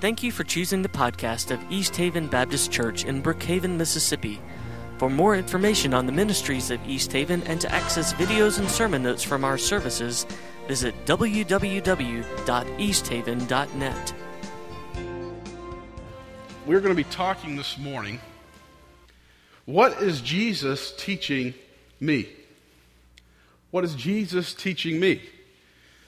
Thank you for choosing the podcast of East Haven Baptist Church in Brookhaven, Mississippi. For more information on the ministries of East Haven and to access videos and sermon notes from our services, visit www.easthaven.net. We're going to be talking this morning. What is Jesus teaching me? What is Jesus teaching me?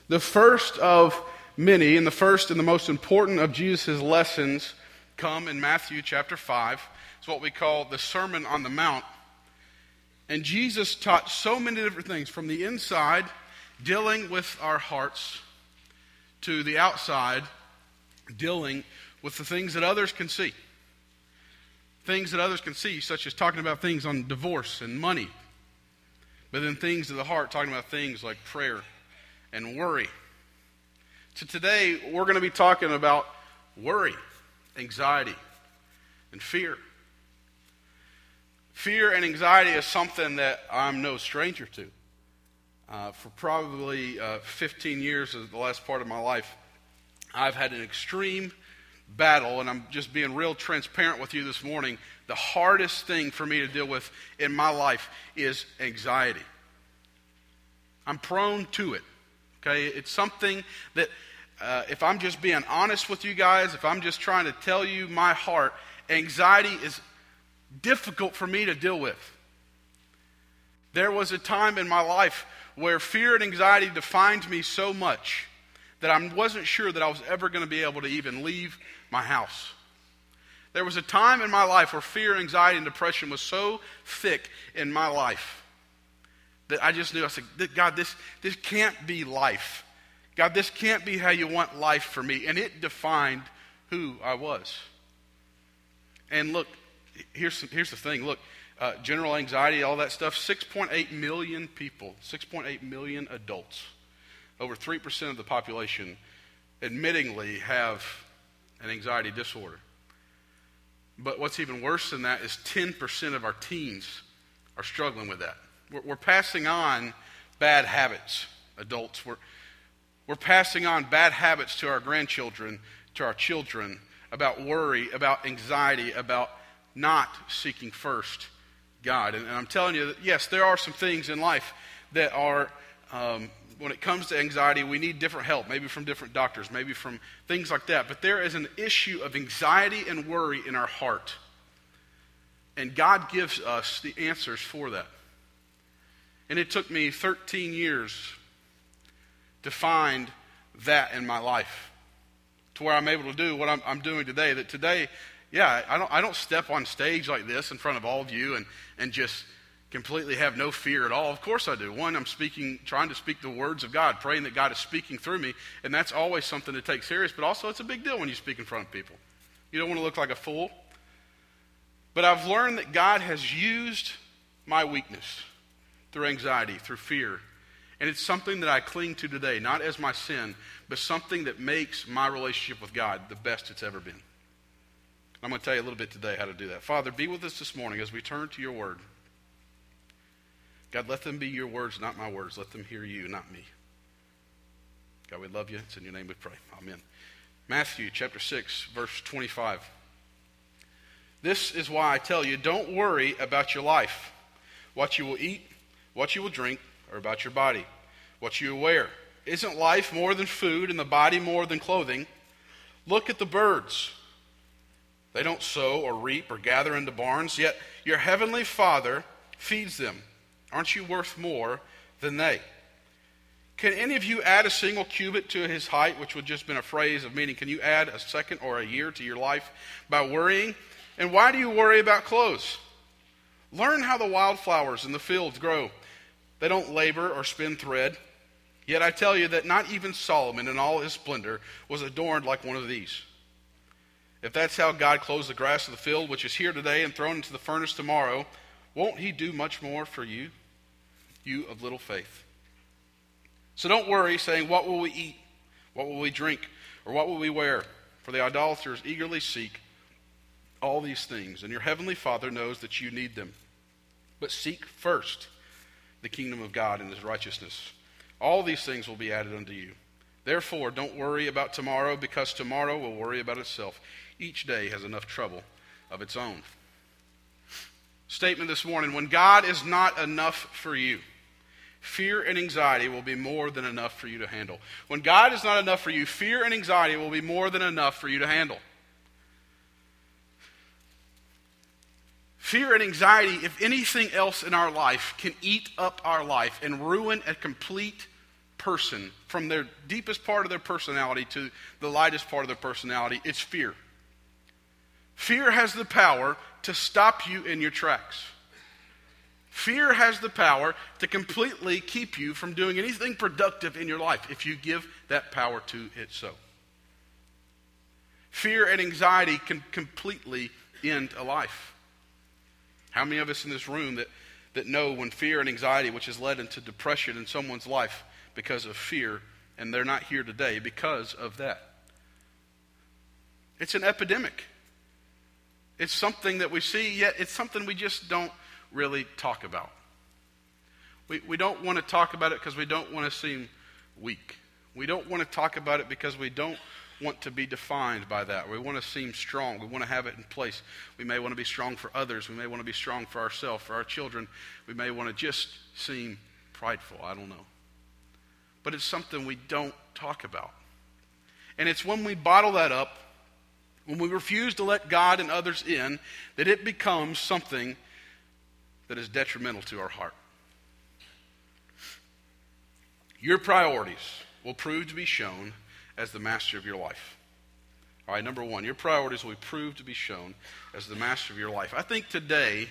The first of many, and the first and the most important of Jesus' lessons come in Matthew chapter 5. It's what we call the Sermon on the Mount. And Jesus taught so many different things from the inside, dealing with our hearts, to the outside, dealing with the things that others can see. Things that others can see, such as talking about things on divorce and money. But then things of the heart, talking about things like prayer and worry so today, we're going to be talking about worry, anxiety, and fear. Fear and anxiety is something that I'm no stranger to. Uh, for probably uh, 15 years, of the last part of my life, I've had an extreme battle, and I'm just being real transparent with you this morning. The hardest thing for me to deal with in my life is anxiety. I'm prone to it. Okay, it's something that, uh, if I'm just being honest with you guys, if I'm just trying to tell you my heart, anxiety is difficult for me to deal with. There was a time in my life where fear and anxiety defined me so much that I wasn't sure that I was ever going to be able to even leave my house. There was a time in my life where fear, anxiety, and depression was so thick in my life that I just knew, I said, God, this, this can't be life. God, this can't be how you want life for me. And it defined who I was. And look, here's, here's the thing. Look, uh, general anxiety, all that stuff, 6.8 million people, 6.8 million adults, over 3% of the population, admittingly have an anxiety disorder. But what's even worse than that is 10% of our teens are struggling with that. We're, we're passing on bad habits, adults. We're, we're passing on bad habits to our grandchildren, to our children, about worry, about anxiety, about not seeking first God. And, and I'm telling you that, yes, there are some things in life that are, um, when it comes to anxiety, we need different help, maybe from different doctors, maybe from things like that. But there is an issue of anxiety and worry in our heart. And God gives us the answers for that. And it took me 13 years to find that in my life to where I'm able to do what I'm, I'm doing today. That today, yeah, I don't, I don't step on stage like this in front of all of you and, and just completely have no fear at all. Of course I do. One, I'm speaking, trying to speak the words of God, praying that God is speaking through me, and that's always something to take serious, but also it's a big deal when you speak in front of people. You don't want to look like a fool. But I've learned that God has used my weakness through anxiety, through fear. And it's something that I cling to today, not as my sin, but something that makes my relationship with God the best it's ever been. I'm going to tell you a little bit today how to do that. Father, be with us this morning as we turn to your word. God, let them be your words, not my words. Let them hear you, not me. God, we love you. It's in your name we pray. Amen. Matthew chapter 6, verse 25. This is why I tell you don't worry about your life, what you will eat what you will drink, or about your body, what you will wear. Isn't life more than food and the body more than clothing? Look at the birds. They don't sow or reap or gather into barns, yet your heavenly Father feeds them. Aren't you worth more than they? Can any of you add a single cubit to his height, which would just been a phrase of meaning, can you add a second or a year to your life by worrying? And why do you worry about clothes? Learn how the wildflowers in the fields grow. They don't labor or spin thread. Yet I tell you that not even Solomon in all his splendor was adorned like one of these. If that's how God clothes the grass of the field, which is here today and thrown into the furnace tomorrow, won't he do much more for you, you of little faith? So don't worry, saying, What will we eat? What will we drink? Or what will we wear? For the idolaters eagerly seek all these things, and your heavenly Father knows that you need them. But seek first the kingdom of God and his righteousness. All these things will be added unto you. Therefore, don't worry about tomorrow because tomorrow will worry about itself. Each day has enough trouble of its own. Statement this morning when God is not enough for you, fear and anxiety will be more than enough for you to handle. When God is not enough for you, fear and anxiety will be more than enough for you to handle. Fear and anxiety, if anything else in our life, can eat up our life and ruin a complete person from their deepest part of their personality to the lightest part of their personality. It's fear. Fear has the power to stop you in your tracks. Fear has the power to completely keep you from doing anything productive in your life if you give that power to it so. Fear and anxiety can completely end a life. How many of us in this room that, that know when fear and anxiety, which has led into depression in someone's life because of fear, and they're not here today because of that? It's an epidemic. It's something that we see, yet it's something we just don't really talk about. We, we don't want to talk about it because we don't want to seem weak. We don't want to talk about it because we don't want to be defined by that. We want to seem strong. We want to have it in place. We may want to be strong for others. We may want to be strong for ourselves, for our children. We may want to just seem prideful. I don't know. But it's something we don't talk about. And it's when we bottle that up, when we refuse to let God and others in, that it becomes something that is detrimental to our heart. Your priorities will prove to be shown as the master of your life. All right, number one, your priorities will prove to be shown as the master of your life. I think today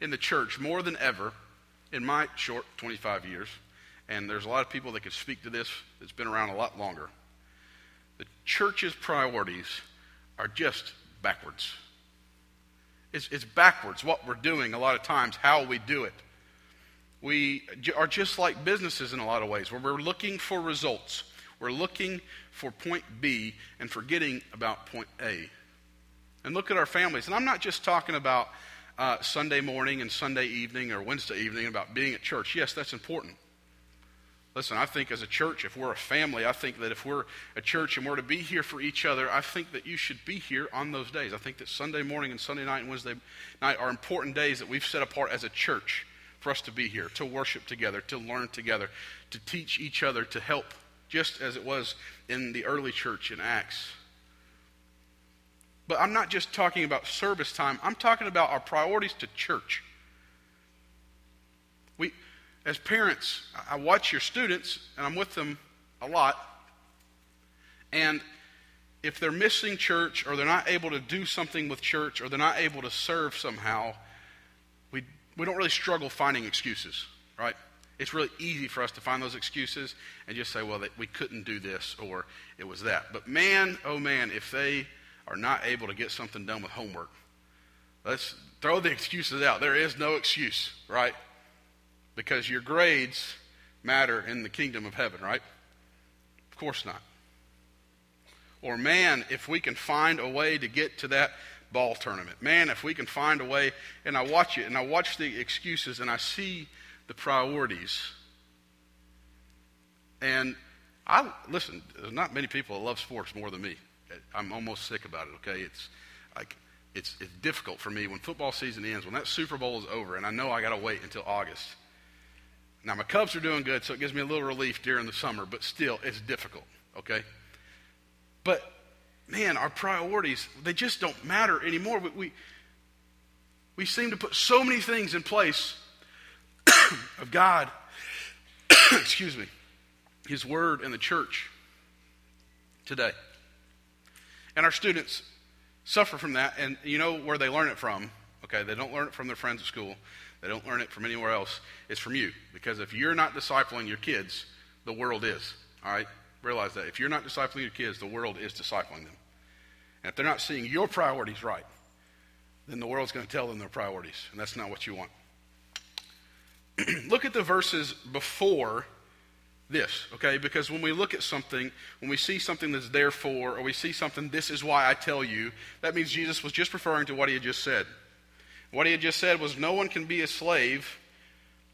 in the church, more than ever, in my short 25 years, and there's a lot of people that could speak to this that's been around a lot longer, the church's priorities are just backwards. It's, it's backwards what we're doing a lot of times, how we do it. We are just like businesses in a lot of ways, where we're looking for results. We're looking for point B and forgetting about point A. And look at our families. And I'm not just talking about uh, Sunday morning and Sunday evening or Wednesday evening about being at church. Yes, that's important. Listen, I think as a church, if we're a family, I think that if we're a church and we're to be here for each other, I think that you should be here on those days. I think that Sunday morning and Sunday night and Wednesday night are important days that we've set apart as a church for us to be here, to worship together, to learn together, to teach each other, to help just as it was in the early church in Acts. But I'm not just talking about service time, I'm talking about our priorities to church. We, as parents, I watch your students, and I'm with them a lot. And if they're missing church, or they're not able to do something with church, or they're not able to serve somehow, we, we don't really struggle finding excuses, right? It's really easy for us to find those excuses and just say, well, we couldn't do this or it was that. But man, oh man, if they are not able to get something done with homework, let's throw the excuses out. There is no excuse, right? Because your grades matter in the kingdom of heaven, right? Of course not. Or, man, if we can find a way to get to that ball tournament. Man, if we can find a way, and I watch it, and I watch the excuses, and I see the priorities. And I listen, there's not many people that love sports more than me. I'm almost sick about it, okay? It's like it's it's difficult for me when football season ends, when that Super Bowl is over, and I know I gotta wait until August. Now my Cubs are doing good, so it gives me a little relief during the summer, but still it's difficult, okay? But man, our priorities, they just don't matter anymore. We, we, we seem to put so many things in place of God, excuse me, His Word and the church today. And our students suffer from that, and you know where they learn it from. Okay, they don't learn it from their friends at school. They don't learn it from anywhere else. It's from you. Because if you're not discipling your kids, the world is. All right? Realize that. If you're not discipling your kids, the world is discipling them. And if they're not seeing your priorities right, then the world's going to tell them their priorities. And that's not what you want. look at the verses before this, okay? Because when we look at something, when we see something that's therefore, or we see something, this is why I tell you, that means Jesus was just referring to what he had just said. What he had just said was, no one can be a slave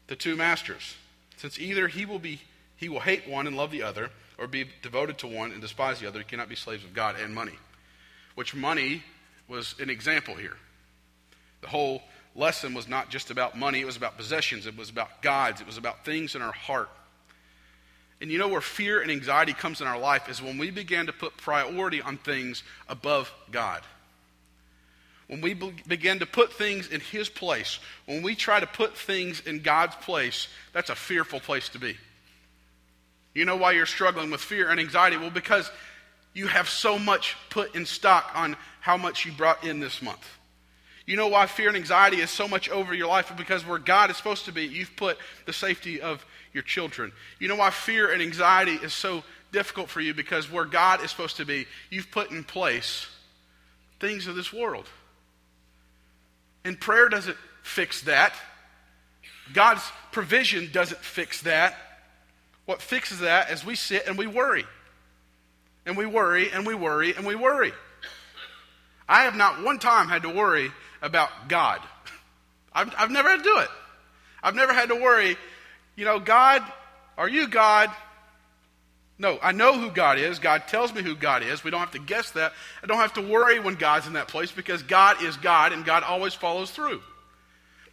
to two masters, since either he will be he will hate one and love the other, or be devoted to one and despise the other. He cannot be slaves of God and money, which money was an example here. The whole lesson was not just about money, it was about possessions, it was about gods, it was about things in our heart. And you know where fear and anxiety comes in our life is when we begin to put priority on things above God. When we be- begin to put things in His place, when we try to put things in God's place, that's a fearful place to be. You know why you're struggling with fear and anxiety? Well, because you have so much put in stock on how much you brought in this month. You know why fear and anxiety is so much over your life? Because where God is supposed to be, you've put the safety of your children. You know why fear and anxiety is so difficult for you? Because where God is supposed to be, you've put in place things of this world. And prayer doesn't fix that. God's provision doesn't fix that. What fixes that is we sit and we worry. And we worry and we worry and we worry. I have not one time had to worry about God. I've, I've never had to do it. I've never had to worry, you know, God, are you God? No, I know who God is. God tells me who God is. We don't have to guess that. I don't have to worry when God's in that place because God is God and God always follows through.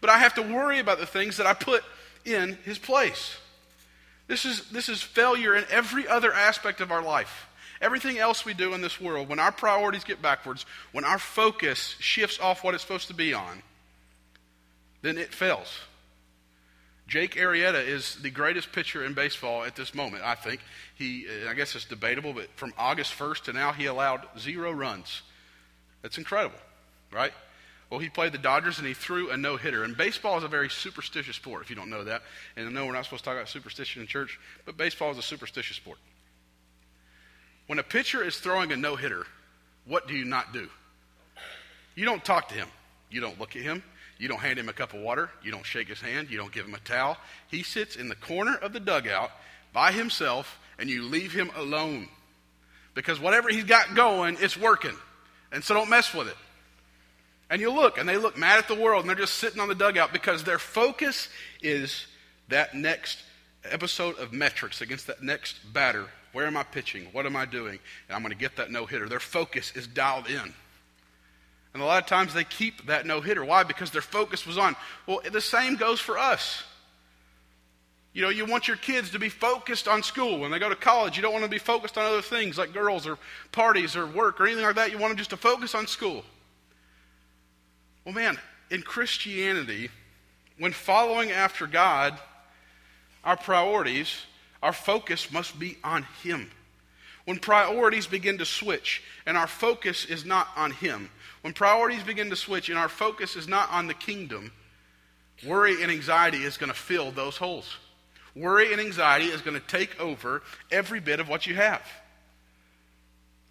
But I have to worry about the things that I put in His place. This is, this is failure in every other aspect of our life. Everything else we do in this world, when our priorities get backwards, when our focus shifts off what it's supposed to be on, then it fails. Jake Arrieta is the greatest pitcher in baseball at this moment, I think. He, I guess it's debatable, but from August 1st to now, he allowed zero runs. That's incredible, right? Well, he played the Dodgers and he threw a no hitter. And baseball is a very superstitious sport, if you don't know that. And I know we're not supposed to talk about superstition in church, but baseball is a superstitious sport. When a pitcher is throwing a no hitter, what do you not do? You don't talk to him, you don't look at him, you don't hand him a cup of water, you don't shake his hand, you don't give him a towel. He sits in the corner of the dugout by himself and you leave him alone. Because whatever he's got going, it's working. And so don't mess with it. And you look, and they look mad at the world, and they're just sitting on the dugout because their focus is that next episode of metrics against that next batter. Where am I pitching? What am I doing? And I'm going to get that no hitter. Their focus is dialed in. And a lot of times they keep that no hitter. Why? Because their focus was on. Well, the same goes for us. You know, you want your kids to be focused on school. When they go to college, you don't want them to be focused on other things like girls or parties or work or anything like that. You want them just to focus on school. Well, man, in Christianity, when following after God, our priorities, our focus must be on Him. When priorities begin to switch and our focus is not on Him, when priorities begin to switch and our focus is not on the kingdom, worry and anxiety is going to fill those holes. Worry and anxiety is going to take over every bit of what you have.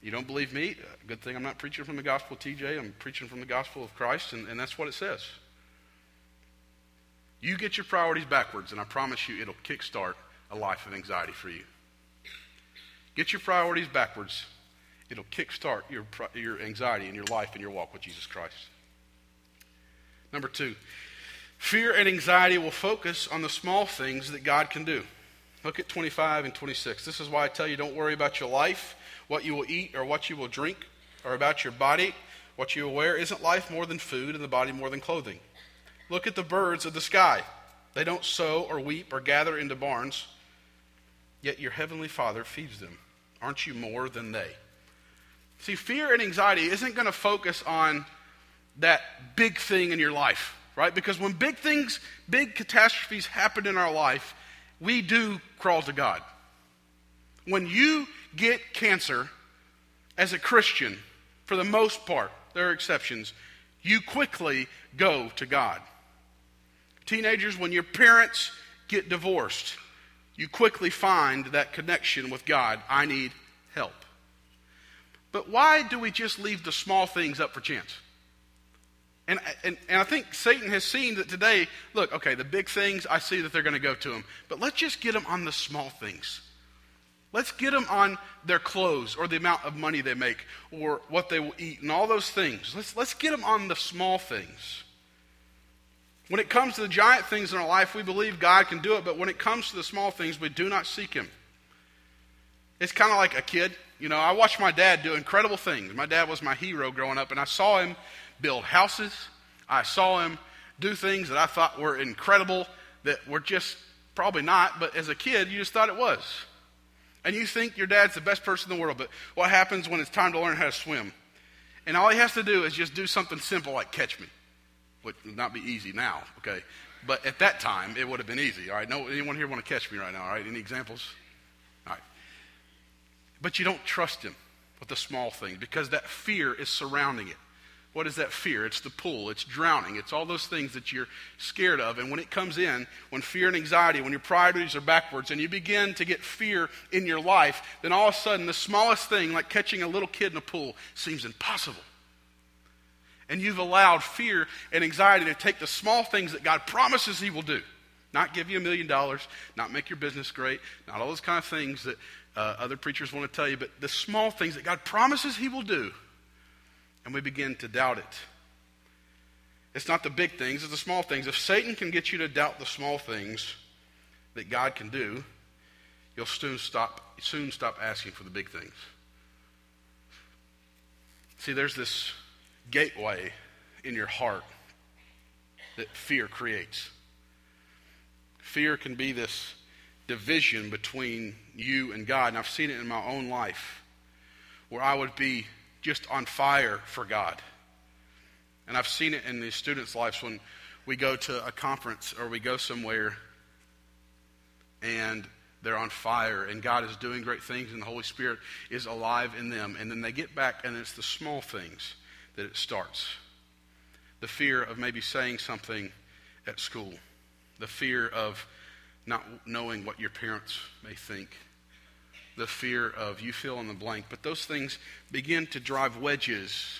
You don't believe me? Good thing I'm not preaching from the gospel of TJ. I'm preaching from the gospel of Christ, and, and that's what it says. You get your priorities backwards, and I promise you it'll kickstart a life of anxiety for you. Get your priorities backwards, it'll kickstart your, your anxiety in your life and your walk with Jesus Christ. Number two, fear and anxiety will focus on the small things that God can do. Look at 25 and 26. This is why I tell you don't worry about your life what you will eat or what you will drink, or about your body, what you will wear. Isn't life more than food and the body more than clothing? Look at the birds of the sky. They don't sow or weep or gather into barns, yet your heavenly Father feeds them. Aren't you more than they? See, fear and anxiety isn't going to focus on that big thing in your life, right? Because when big things, big catastrophes happen in our life, we do crawl to God. When you get cancer as a Christian, for the most part, there are exceptions, you quickly go to God. Teenagers, when your parents get divorced, you quickly find that connection with God. I need help. But why do we just leave the small things up for chance? And, and, and I think Satan has seen that today, look, okay, the big things, I see that they're going to go to him. But let's just get them on the small things. Let's get them on their clothes or the amount of money they make or what they will eat and all those things. Let's, let's get them on the small things. When it comes to the giant things in our life, we believe God can do it, but when it comes to the small things, we do not seek Him. It's kind of like a kid. You know, I watched my dad do incredible things. My dad was my hero growing up, and I saw him build houses. I saw him do things that I thought were incredible that were just probably not, but as a kid, you just thought it was. And you think your dad's the best person in the world, but what happens when it's time to learn how to swim? And all he has to do is just do something simple like catch me, which would not be easy now, okay? But at that time, it would have been easy, all right? No, anyone here want to catch me right now, all right? Any examples? All right. But you don't trust him with the small things because that fear is surrounding it. What is that fear? It's the pull, it's drowning, it's all those things that you're scared of. And when it comes in, when fear and anxiety, when your priorities are backwards, and you begin to get fear in your life, then all of a sudden the smallest thing, like catching a little kid in a pool, seems impossible. And you've allowed fear and anxiety to take the small things that God promises He will do. Not give you a million dollars, not make your business great, not all those kind of things that uh, other preachers want to tell you, but the small things that God promises He will do and we begin to doubt it. It's not the big things, it's the small things. If Satan can get you to doubt the small things that God can do, you'll soon stop, soon stop asking for the big things. See, there's this gateway in your heart that fear creates. Fear can be this division between you and God. And I've seen it in my own life where I would be just on fire for God. And I've seen it in the students' lives when we go to a conference or we go somewhere and they're on fire and God is doing great things and the Holy Spirit is alive in them. And then they get back and it's the small things that it starts. The fear of maybe saying something at school, the fear of not knowing what your parents may think the fear of you fill in the blank, but those things begin to drive wedges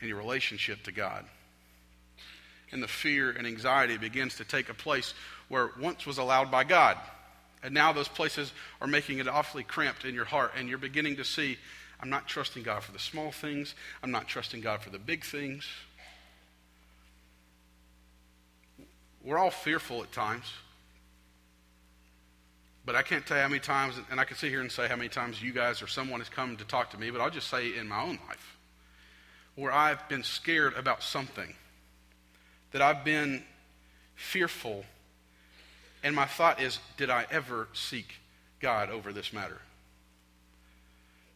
in your relationship to God. And the fear and anxiety begins to take a place where once was allowed by God. And now those places are making it awfully cramped in your heart, and you're beginning to see, I'm not trusting God for the small things, I'm not trusting God for the big things. We're all fearful at times. But I can't tell you how many times, and I can sit here and say how many times you guys or someone has come to talk to me, but I'll just say in my own life where I've been scared about something, that I've been fearful, and my thought is, did I ever seek God over this matter?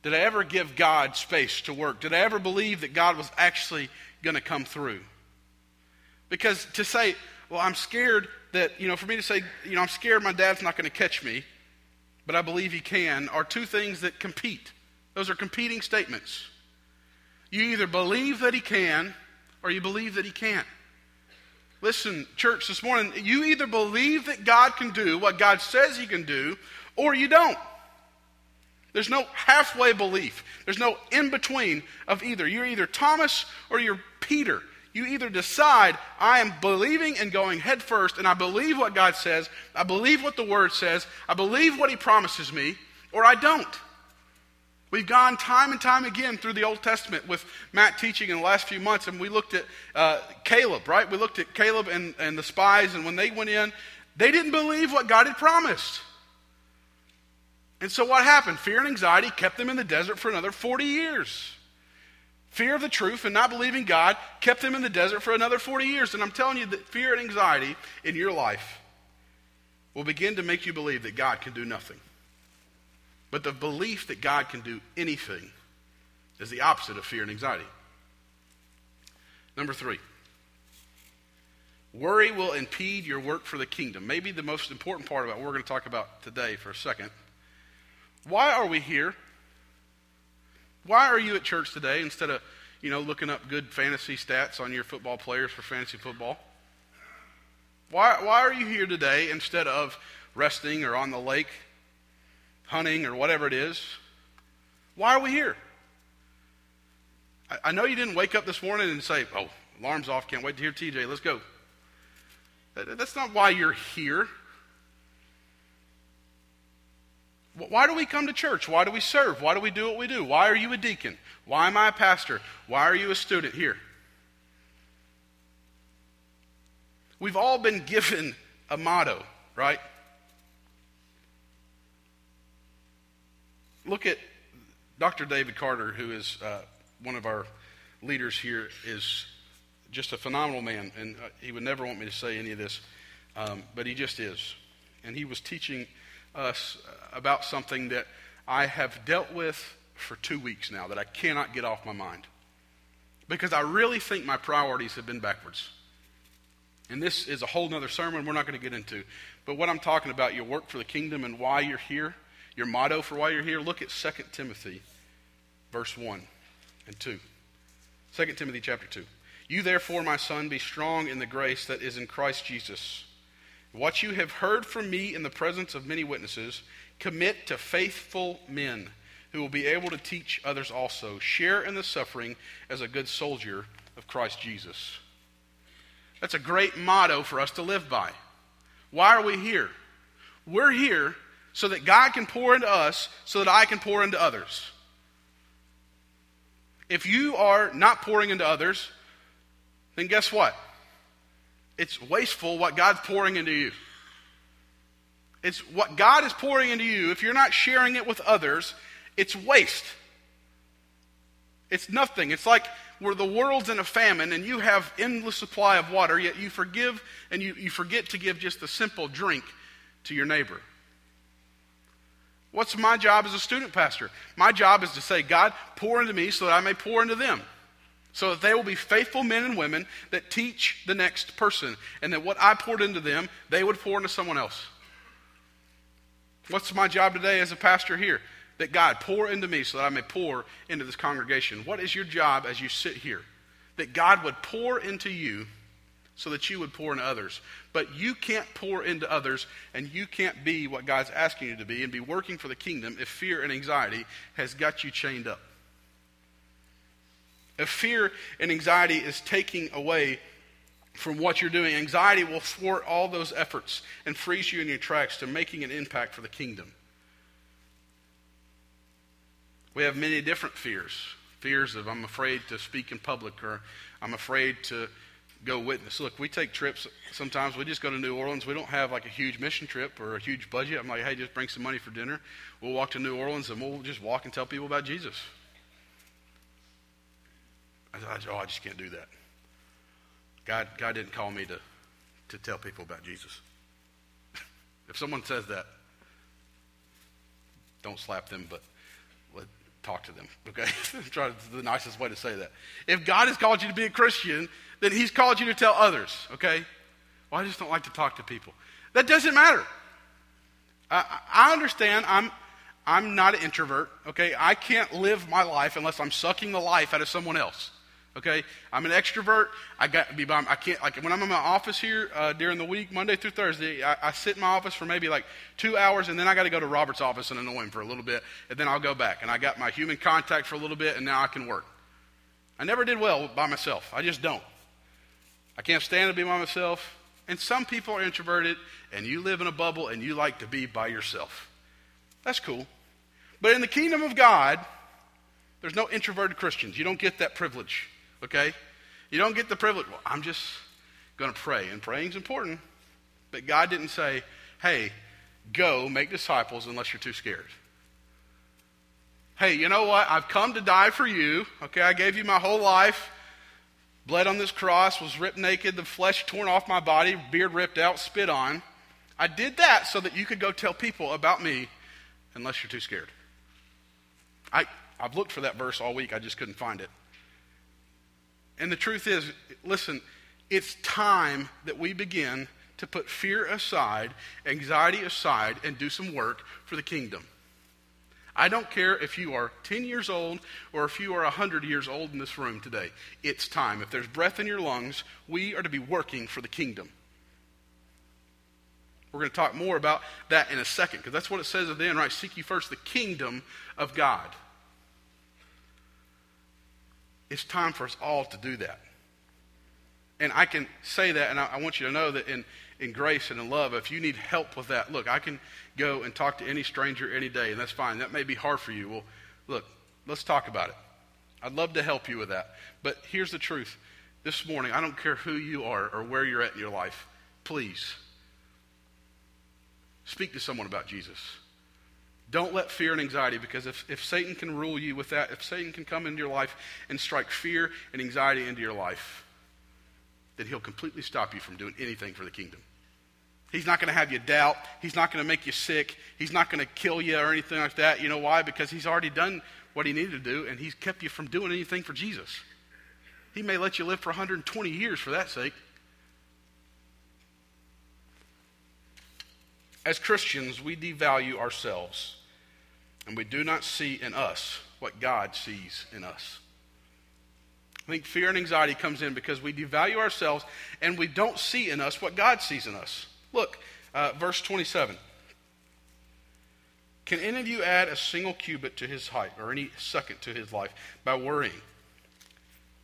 Did I ever give God space to work? Did I ever believe that God was actually going to come through? Because to say, well, I'm scared that, you know, for me to say, you know, I'm scared my dad's not going to catch me, but I believe he can, are two things that compete. Those are competing statements. You either believe that he can or you believe that he can't. Listen, church, this morning, you either believe that God can do what God says he can do or you don't. There's no halfway belief. There's no in between of either. You're either Thomas or you're Peter. You either decide, I am believing and going head first, and I believe what God says, I believe what the Word says, I believe what He promises me, or I don't. We've gone time and time again through the Old Testament with Matt teaching in the last few months, and we looked at uh, Caleb, right? We looked at Caleb and, and the spies, and when they went in, they didn't believe what God had promised. And so what happened? Fear and anxiety kept them in the desert for another 40 years. Fear of the truth and not believing God kept them in the desert for another 40 years. And I'm telling you that fear and anxiety in your life will begin to make you believe that God can do nothing. But the belief that God can do anything is the opposite of fear and anxiety. Number three, worry will impede your work for the kingdom. Maybe the most important part about what we're going to talk about today for a second. Why are we here? Why are you at church today instead of, you know, looking up good fantasy stats on your football players for fantasy football? Why, why are you here today instead of resting or on the lake, hunting or whatever it is? Why are we here? I, I know you didn't wake up this morning and say, oh, alarm's off, can't wait to hear TJ, let's go. That, that's not why you're here. Why do we come to church? Why do we serve? Why do we do what we do? Why are you a deacon? Why am I a pastor? Why are you a student here? We've all been given a motto, right? look at Dr. David Carter, who is uh, one of our leaders here, is just a phenomenal man, and uh, he would never want me to say any of this, um, but he just is. And he was teaching us about something that I have dealt with for two weeks now that I cannot get off my mind. Because I really think my priorities have been backwards. And this is a whole other sermon we're not going to get into. But what I'm talking about, your work for the kingdom and why you're here, your motto for why you're here, look at 2 Timothy, verse 1 and 2. 2 Timothy chapter 2. You therefore, my son, be strong in the grace that is in Christ Jesus. What you have heard from me in the presence of many witnesses, commit to faithful men who will be able to teach others also. Share in the suffering as a good soldier of Christ Jesus. That's a great motto for us to live by. Why are we here? We're here so that God can pour into us, so that I can pour into others. If you are not pouring into others, then guess what? It's wasteful what God's pouring into you. It's what God is pouring into you. If you're not sharing it with others, it's waste. It's nothing. It's like where the world's in a famine and you have endless supply of water, yet you forgive and you, you forget to give just a simple drink to your neighbor. What's my job as a student pastor? My job is to say, God, pour into me so that I may pour into them. So that they will be faithful men and women that teach the next person. And that what I poured into them, they would pour into someone else. What's my job today as a pastor here? That God pour into me so that I may pour into this congregation. What is your job as you sit here? That God would pour into you so that you would pour into others. But you can't pour into others and you can't be what God's asking you to be and be working for the kingdom if fear and anxiety has got you chained up. If fear and anxiety is taking away from what you're doing, anxiety will thwart all those efforts and freeze you in your tracks to making an impact for the kingdom. We have many different fears fears of I'm afraid to speak in public or I'm afraid to go witness. Look, we take trips. Sometimes we just go to New Orleans. We don't have like a huge mission trip or a huge budget. I'm like, hey, just bring some money for dinner. We'll walk to New Orleans and we'll just walk and tell people about Jesus. I said, oh, I just can't do that. God, God didn't call me to, to tell people about Jesus. if someone says that, don't slap them, but let, talk to them, okay? Try the nicest way to say that. If God has called you to be a Christian, then He's called you to tell others, okay? Well, I just don't like to talk to people. That doesn't matter. I, I understand I'm, I'm not an introvert, okay? I can't live my life unless I'm sucking the life out of someone else. Okay, I'm an extrovert. I got to be by. I can't like when I'm in my office here uh, during the week, Monday through Thursday. I, I, sit in my office for maybe like two hours, and then I got to go to Robert's office and annoy him for a little bit, and then I'll go back. And I got my human contact for a little bit, and now I can work. I never did well by myself. I just don't. I can't stand to be by myself. And some people are introverted, and you live in a bubble, and you like to be by yourself. That's cool. But in the kingdom of God, there's no introverted Christians. You don't get that privilege okay? You don't get the privilege. Well, I'm just going to pray, and praying's important. But God didn't say, hey, go make disciples unless you're too scared. Hey, you know what? I've come to die for you. Okay, I gave you my whole life. Bled on this cross, was ripped naked, the flesh torn off my body, beard ripped out, spit on. I did that so that you could go tell people about me unless you're too scared. I, I've looked for that verse all week, I just couldn't find it. And the truth is, listen, it's time that we begin to put fear aside, anxiety aside, and do some work for the kingdom. I don't care if you are 10 years old or if you are 100 years old in this room today. It's time. If there's breath in your lungs, we are to be working for the kingdom. We're going to talk more about that in a second because that's what it says at the end, right? Seek ye first the kingdom of God. It's time for us all to do that. And I can say that, and I, I, want you to know that in, in grace and in love, if you need help with that, look, I can go and talk to any stranger any day, and that's fine. That may be hard for you. Well, look, let's talk about it. I'd love to help you with that. But here's the truth. This morning, I don't care who you are or where you're at in your life, please speak to someone about Jesus. Don't let fear and anxiety, because if, if Satan can rule you with that, if Satan can come into your life and strike fear and anxiety into your life, then he'll completely stop you from doing anything for the kingdom. He's not going to have you doubt. He's not going to make you sick. He's not going to kill you or anything like that. You know why? Because he's already done what he needed to do, and he's kept you from doing anything for Jesus. He may let you live for 120 years for that sake. As Christians, we devalue ourselves, and we do not see in us what God sees in us. I think fear and anxiety comes in because we devalue ourselves and we don't see in us what God sees in us. Look, uh, verse 27. Can any of you add a single cubit to his height or any second to his life by worrying?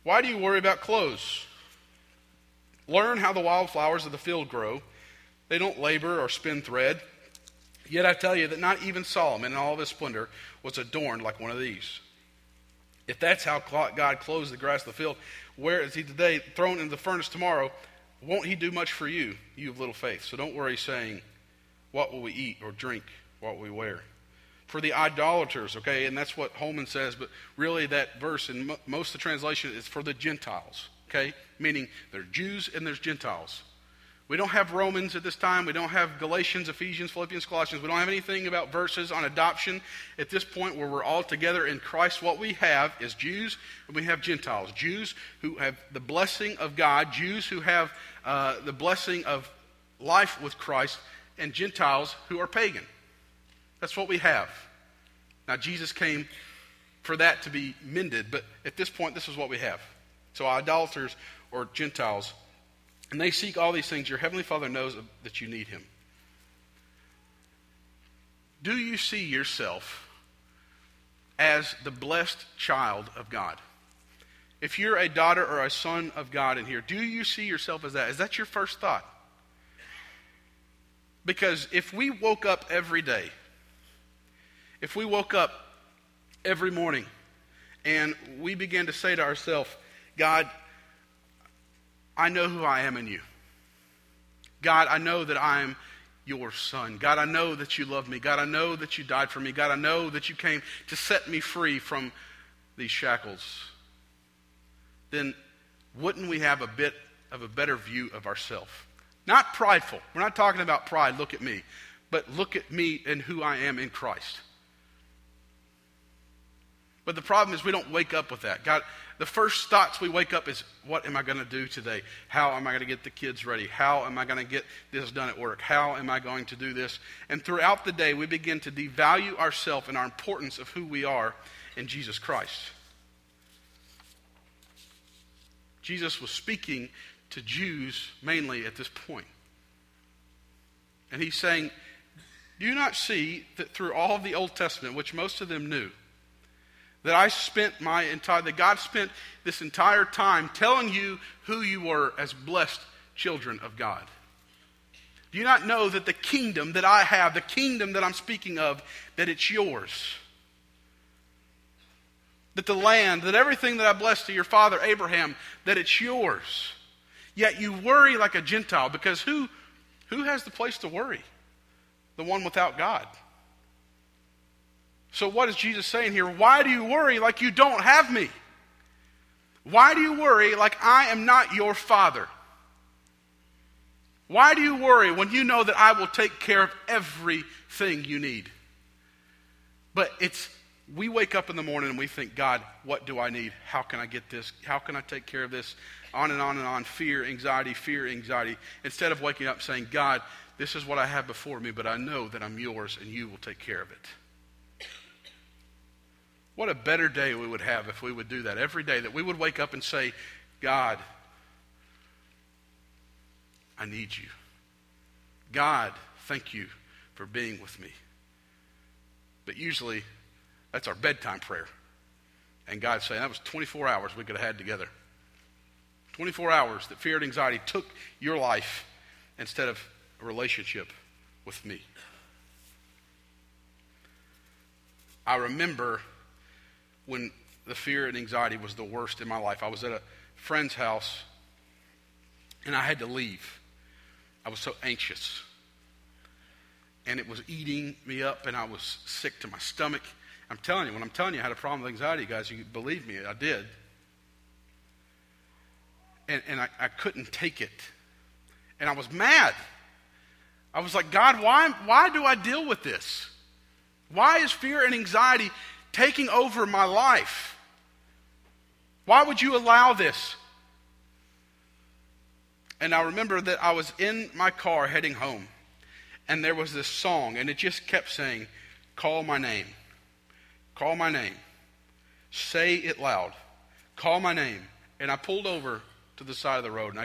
Why do you worry about clothes? Learn how the wildflowers of the field grow. They don't labor or spin thread. Yet I tell you that not even Solomon in all of his splendor was adorned like one of these. If that's how God clothes the grass of the field, where is he today thrown into the furnace tomorrow? Won't he do much for you, you of little faith? So don't worry saying, What will we eat or drink? What will we wear? For the idolaters, okay, and that's what Holman says, but really that verse in most of the translation is for the Gentiles, okay? Meaning there's Jews and there's Gentiles. We don't have Romans at this time. We don't have Galatians, Ephesians, Philippians, Colossians. We don't have anything about verses on adoption at this point where we're all together in Christ. What we have is Jews and we have Gentiles. Jews who have the blessing of God, Jews who have uh, the blessing of life with Christ, and Gentiles who are pagan. That's what we have. Now, Jesus came for that to be mended, but at this point, this is what we have. So, idolaters or Gentiles and they seek all these things. Your Heavenly Father knows that you need Him. Do you see yourself as the blessed child of God? If you're a daughter or a son of God in here, do you see yourself as that? Is that your first thought? Because if we woke up every day, if we woke up every morning and we began to say to ourselves, God, I know who I am in you. God, I know that I am your son. God, I know that you love me. God, I know that you died for me. God, I know that you came to set me free from these shackles. Then wouldn't we have a bit of a better view of ourselves? Not prideful. We're not talking about pride, look at me, but look at me and who I am in Christ. But the problem is we don't wake up with that. God, the first thoughts we wake up is, what am I going to do today? How am I going to get the kids ready? How am I going to get this done at work? How am I going to do this? And throughout the day, we begin to devalue ourselves and our importance of who we are in Jesus Christ. Jesus was speaking to Jews mainly at this point. And he's saying, Do you not see that through all of the Old Testament, which most of them knew, that I spent my entire, that God spent this entire time telling you who you were as blessed children of God. Do you not know that the kingdom that I have, the kingdom that I'm speaking of, that it's yours? That the land, that everything that I blessed to your father Abraham, that it's yours. Yet you worry like a Gentile because who, who has the place to worry? The one without God. So, what is Jesus saying here? Why do you worry like you don't have me? Why do you worry like I am not your father? Why do you worry when you know that I will take care of everything you need? But it's, we wake up in the morning and we think, God, what do I need? How can I get this? How can I take care of this? On and on and on. Fear, anxiety, fear, anxiety. Instead of waking up saying, God, this is what I have before me, but I know that I'm yours and you will take care of it. What a better day we would have if we would do that every day, that we would wake up and say, God, I need you. God, thank you for being with me. But usually, that's our bedtime prayer. And God's saying, that was 24 hours we could have had together. 24 hours that fear and anxiety took your life instead of a relationship with me. I remember when the fear and anxiety was the worst in my life. I was at a friend's house and I had to leave. I was so anxious. and it was eating me up, and I was sick to my stomach. I'm telling you, when I'm telling you I had a problem with anxiety, guys, you believe me, I did. And, and I, I couldn't take it. And I was mad. I was like, God, why, why do I deal with this? Why is fear and anxiety taking over my life? Why would you allow this? And I remember that I was in my car heading home, and there was this song, and it just kept saying, Call my name. Call my name. Say it loud. Call my name. And I pulled over to the side of the road, and I,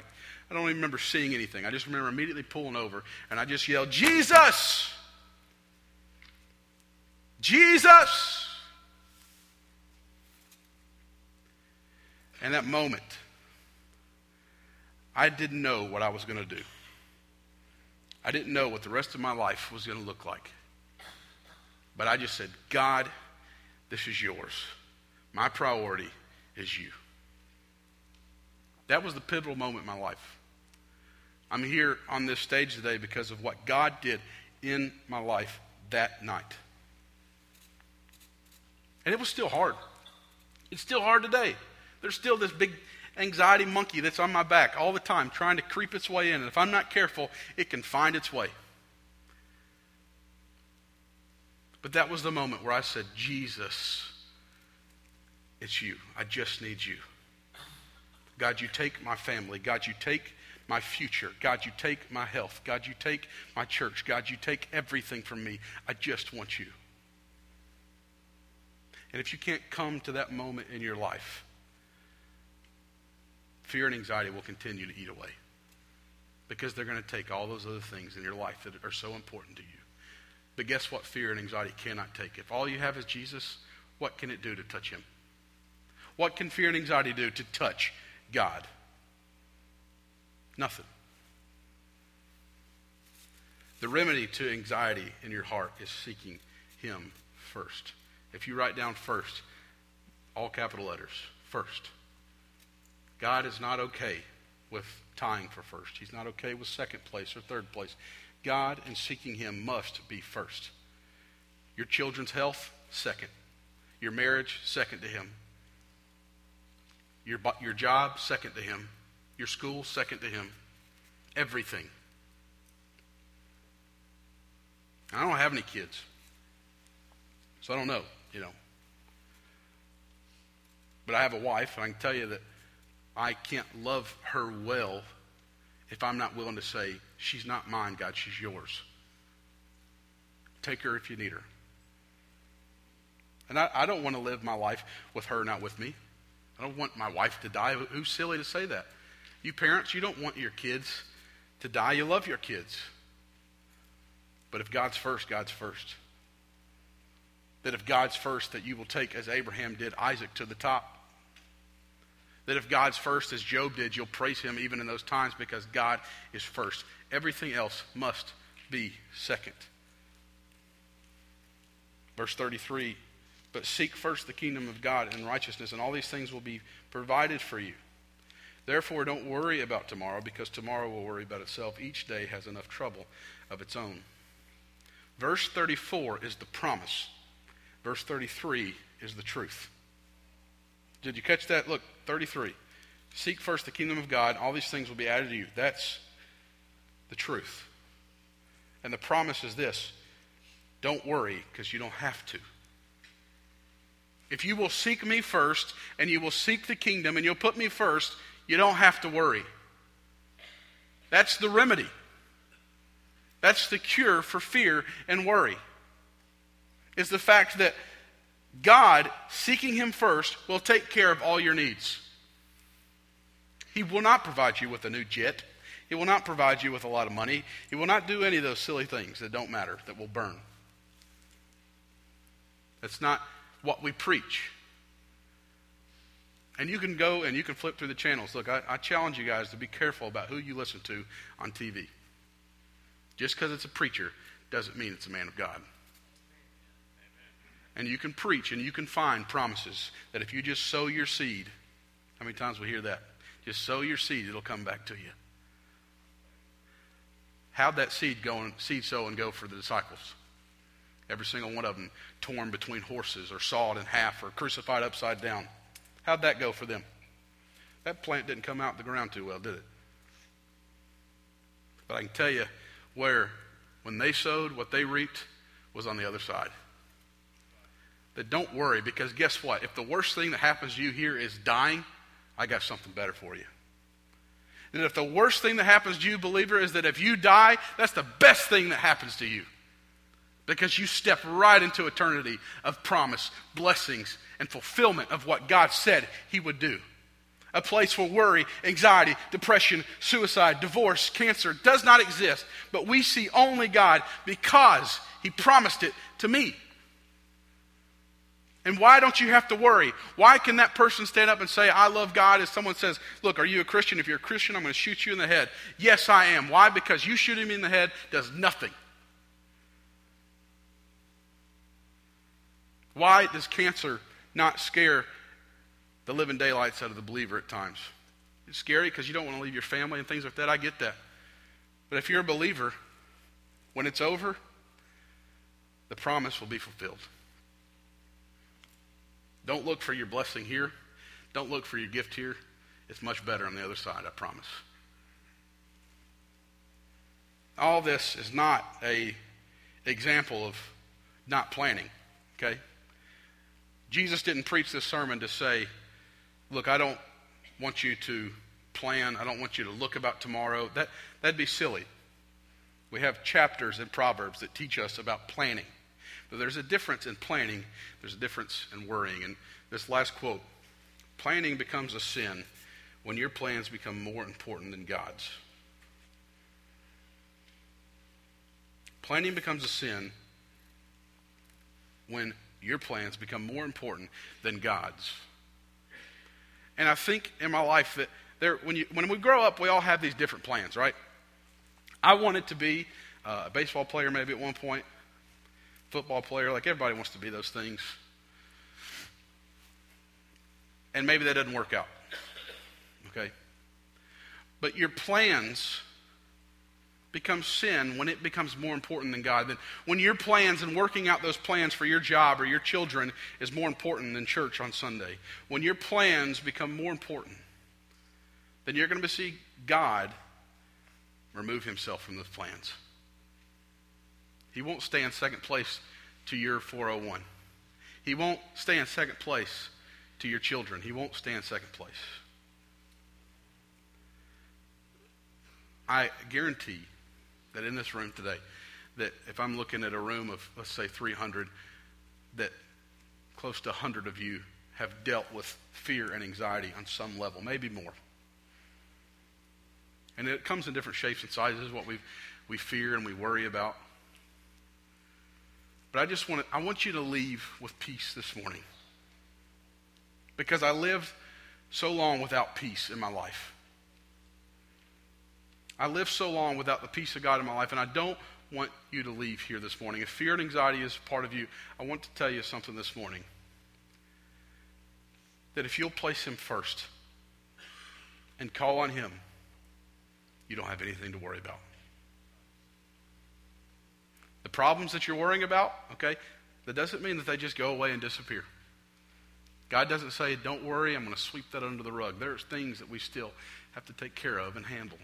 I don't even remember seeing anything. I just remember immediately pulling over, and I just yelled, Jesus! Jesus! And that moment, I didn't know what I was going to do. I didn't know what the rest of my life was going to look like. But I just said, God, this is yours. My priority is you. That was the pivotal moment in my life. I'm here on this stage today because of what God did in my life that night. And it was still hard. It's still hard today. There's still this big anxiety monkey that's on my back all the time trying to creep its way in. And if I'm not careful, it can find its way. But that was the moment where I said, Jesus, it's you. I just need you. God, you take my family. God, you take my future. God, you take my health. God, you take my church. God, you take everything from me. I just want you. And if you can't come to that moment in your life, fear and anxiety will continue to eat away because they're going to take all those other things in your life that are so important to you. But guess what fear and anxiety cannot take? If all you have is Jesus, what can it do to touch him? What can fear and anxiety do to touch God? Nothing. The remedy to anxiety in your heart is seeking him first. If you write down first, all capital letters, first. God is not okay with tying for first. He's not okay with second place or third place. God and seeking Him must be first. Your children's health, second. Your marriage, second to Him. Your, your job, second to Him. Your school, second to Him. Everything. I don't have any kids. So I don't know you know. But I have a wife, and I can tell you that I can't love her well if I'm not willing to say, She's not mine, God, she's yours. Take her if you need her. And I, I don't want to live my life with her not with me. I don't want my wife to die. Who's silly to say that? You parents, you don't want your kids to die. You love your kids. But if God's first, God's first that if God's first, that you will take, as Abraham did, Isaac to the top. That if God's first, as Job did, you'll praise him even in those times because God is first. Everything else must be second. Verse 33 But seek first the kingdom of God and righteousness, and all these things will be provided for you. Therefore, don't worry about tomorrow because tomorrow will worry about itself. Each day has enough trouble of its own. Verse 34 is the promise. Verse 33 is the truth. Did you catch that? Look, 33. Seek first the kingdom of God, all these things will be added to you. That's the truth. And the promise is this don't worry because you don't have to. If you will seek me first and you will seek the kingdom and you'll put me first, you don't have to worry. That's the remedy. That's the cure for fear and worry is the fact that God, seeking Him first, will take care of all your needs. He will not provide you with a new jet. He will not provide you with a lot of money. He will not do any of those silly things that don't matter, that will burn. That's not what we preach. And you can go and you can flip through the channels. Look, I, I challenge you guys to be careful about who you listen to on TV. Just because it's a preacher doesn't mean it's a man of God. And you can preach and you can find promises that if you just sow your seed, how many times we hear that? Just sow your seed, it'll come back to you. How'd that seed go and seed sow and go for the disciples? Every single one of them torn between horses or sawed in half or crucified upside down. How'd that go for them? That plant didn't come out the ground too well, did it? But I can tell you where, when they sowed, what they reaped was on the other side. That don't worry, because guess what? If the worst thing that happens to you here is dying, I got something better for you. And if the worst thing that happens to you, believer, is that if you die, that's the best thing that happens to you. Because you step right into eternity of promise, blessings, and fulfillment of what God said He would do a place where worry, anxiety, depression, suicide, divorce, cancer does not exist, but we see only God because He promised it to me. And why don't you have to worry? Why can that person stand up and say, I love God, if someone says, Look, are you a Christian? If you're a Christian, I'm going to shoot you in the head. Yes, I am. Why? Because you shooting me in the head does nothing. Why does cancer not scare the living daylights out of the believer at times. It's scary because you don't want to leave your family and things like that. I get that. But if you're a believer, when it's over, the promise will be fulfilled. Don't look for your blessing here. Don't look for your gift here. It's much better on the other side, I promise. All this is not a example of not planning, okay? Jesus didn't preach this sermon to say, look, I don't want you to plan. I don't want you to look about tomorrow. That, that'd be silly. We have chapters in Proverbs that teach us about planning. But there's a difference in planning, there's a difference in worrying. And this last quote planning becomes a sin when your plans become more important than God's. Planning becomes a sin when your plans become more important than God's. And I think in my life that there, when, you, when we grow up, we all have these different plans, right? I wanted to be a baseball player maybe at one point, football player, like everybody wants to be those things. And maybe that doesn't work out. Okay? But your plans becomes sin when it becomes more important than God. Then when your plans and working out those plans for your job or your children is more important than church on Sunday. When your plans become more important, then you're going to see God remove himself from those plans. He won't stay in second place to your 401. He won't stay in second place to your children. He won't stay in second place. I guarantee that in this room today, that if I'm looking at a room of, let's say, 300, that close to 100 of you have dealt with fear and anxiety on some level, maybe more. And it comes in different shapes and sizes, what we, we fear and we worry about. But I just want to, I want you to leave with peace this morning. Because I lived so long without peace in my life. I lived so long without the peace of God in my life, and I don't want you to leave here this morning. If fear and anxiety is part of you, I want to tell you something this morning. That if you'll place Him first and call on Him, you don't have anything to worry about. The problems that you're worrying about, okay, that doesn't mean that they just go away and disappear. God doesn't say, don't worry, I'm going to sweep that under the rug. There's things that we still have to take care of and handle.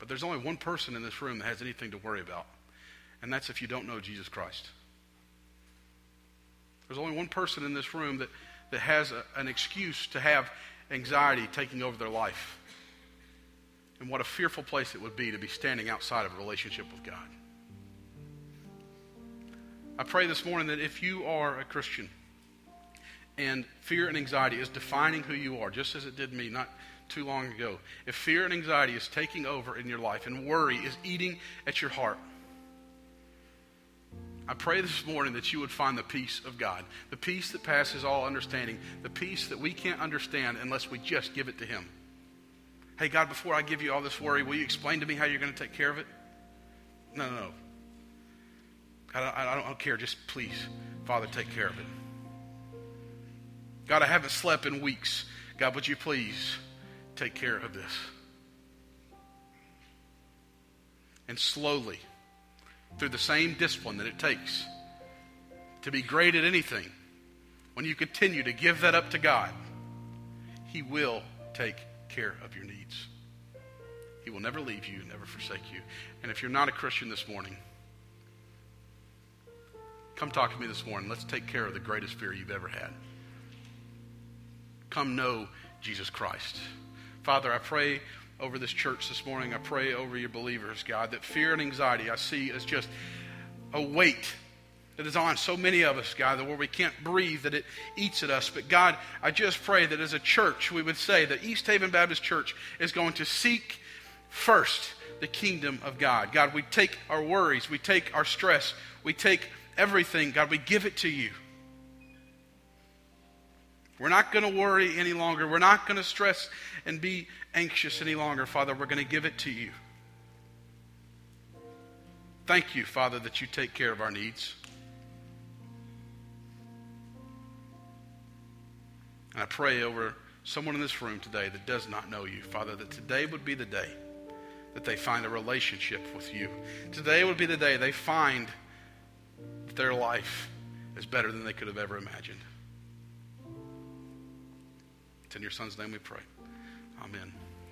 But there's only one person in this room that has anything to worry about, and that's if you don't know Jesus Christ. There's only one person in this room that, that has a, an excuse to have anxiety taking over their life. And what a fearful place it would be to be standing outside of a relationship with God. I pray this morning that if you are a Christian and fear and anxiety is defining who you are, just as it did me, not too long ago. If fear and anxiety is taking over in your life and worry is eating at your heart, I pray this morning that you would find the peace of God, the peace that passes all understanding, the peace that we can't understand unless we just give it to Him. Hey, God, before I give you all this worry, will you explain to me how you're going to take care of it? No, no, no. God, I, I don't care. Just please, Father, take care of it. God, I haven't slept in weeks. God, would you please take care of this. and slowly, through the same discipline that it takes to be great at anything, when you continue to give that up to God, He will take care of your needs. He will never leave you, never forsake you. And if you're not a Christian this morning, come talk to me this morning. Let's take care of the greatest fear you've ever had. Come know Jesus Christ. Father, I pray over this church this morning. I pray over your believers, God, that fear and anxiety I see as just a weight that is on so many of us, God, that where we can't breathe, that it eats at us. But God, I just pray that as a church, we would say that East Haven Baptist Church is going to seek first the kingdom of God. God, we take our worries, we take our stress, we take everything. God, we give it to you. We're not going to worry any longer. We're not going to stress and be anxious any longer, Father. We're going to give it to you. Thank you, Father, that you take care of our needs. And I pray over someone in this room today that does not know you, Father, that today would be the day that they find a relationship with you. Today would be the day they find that their life is better than they could have ever imagined. It's in your son's name we pray. Amen.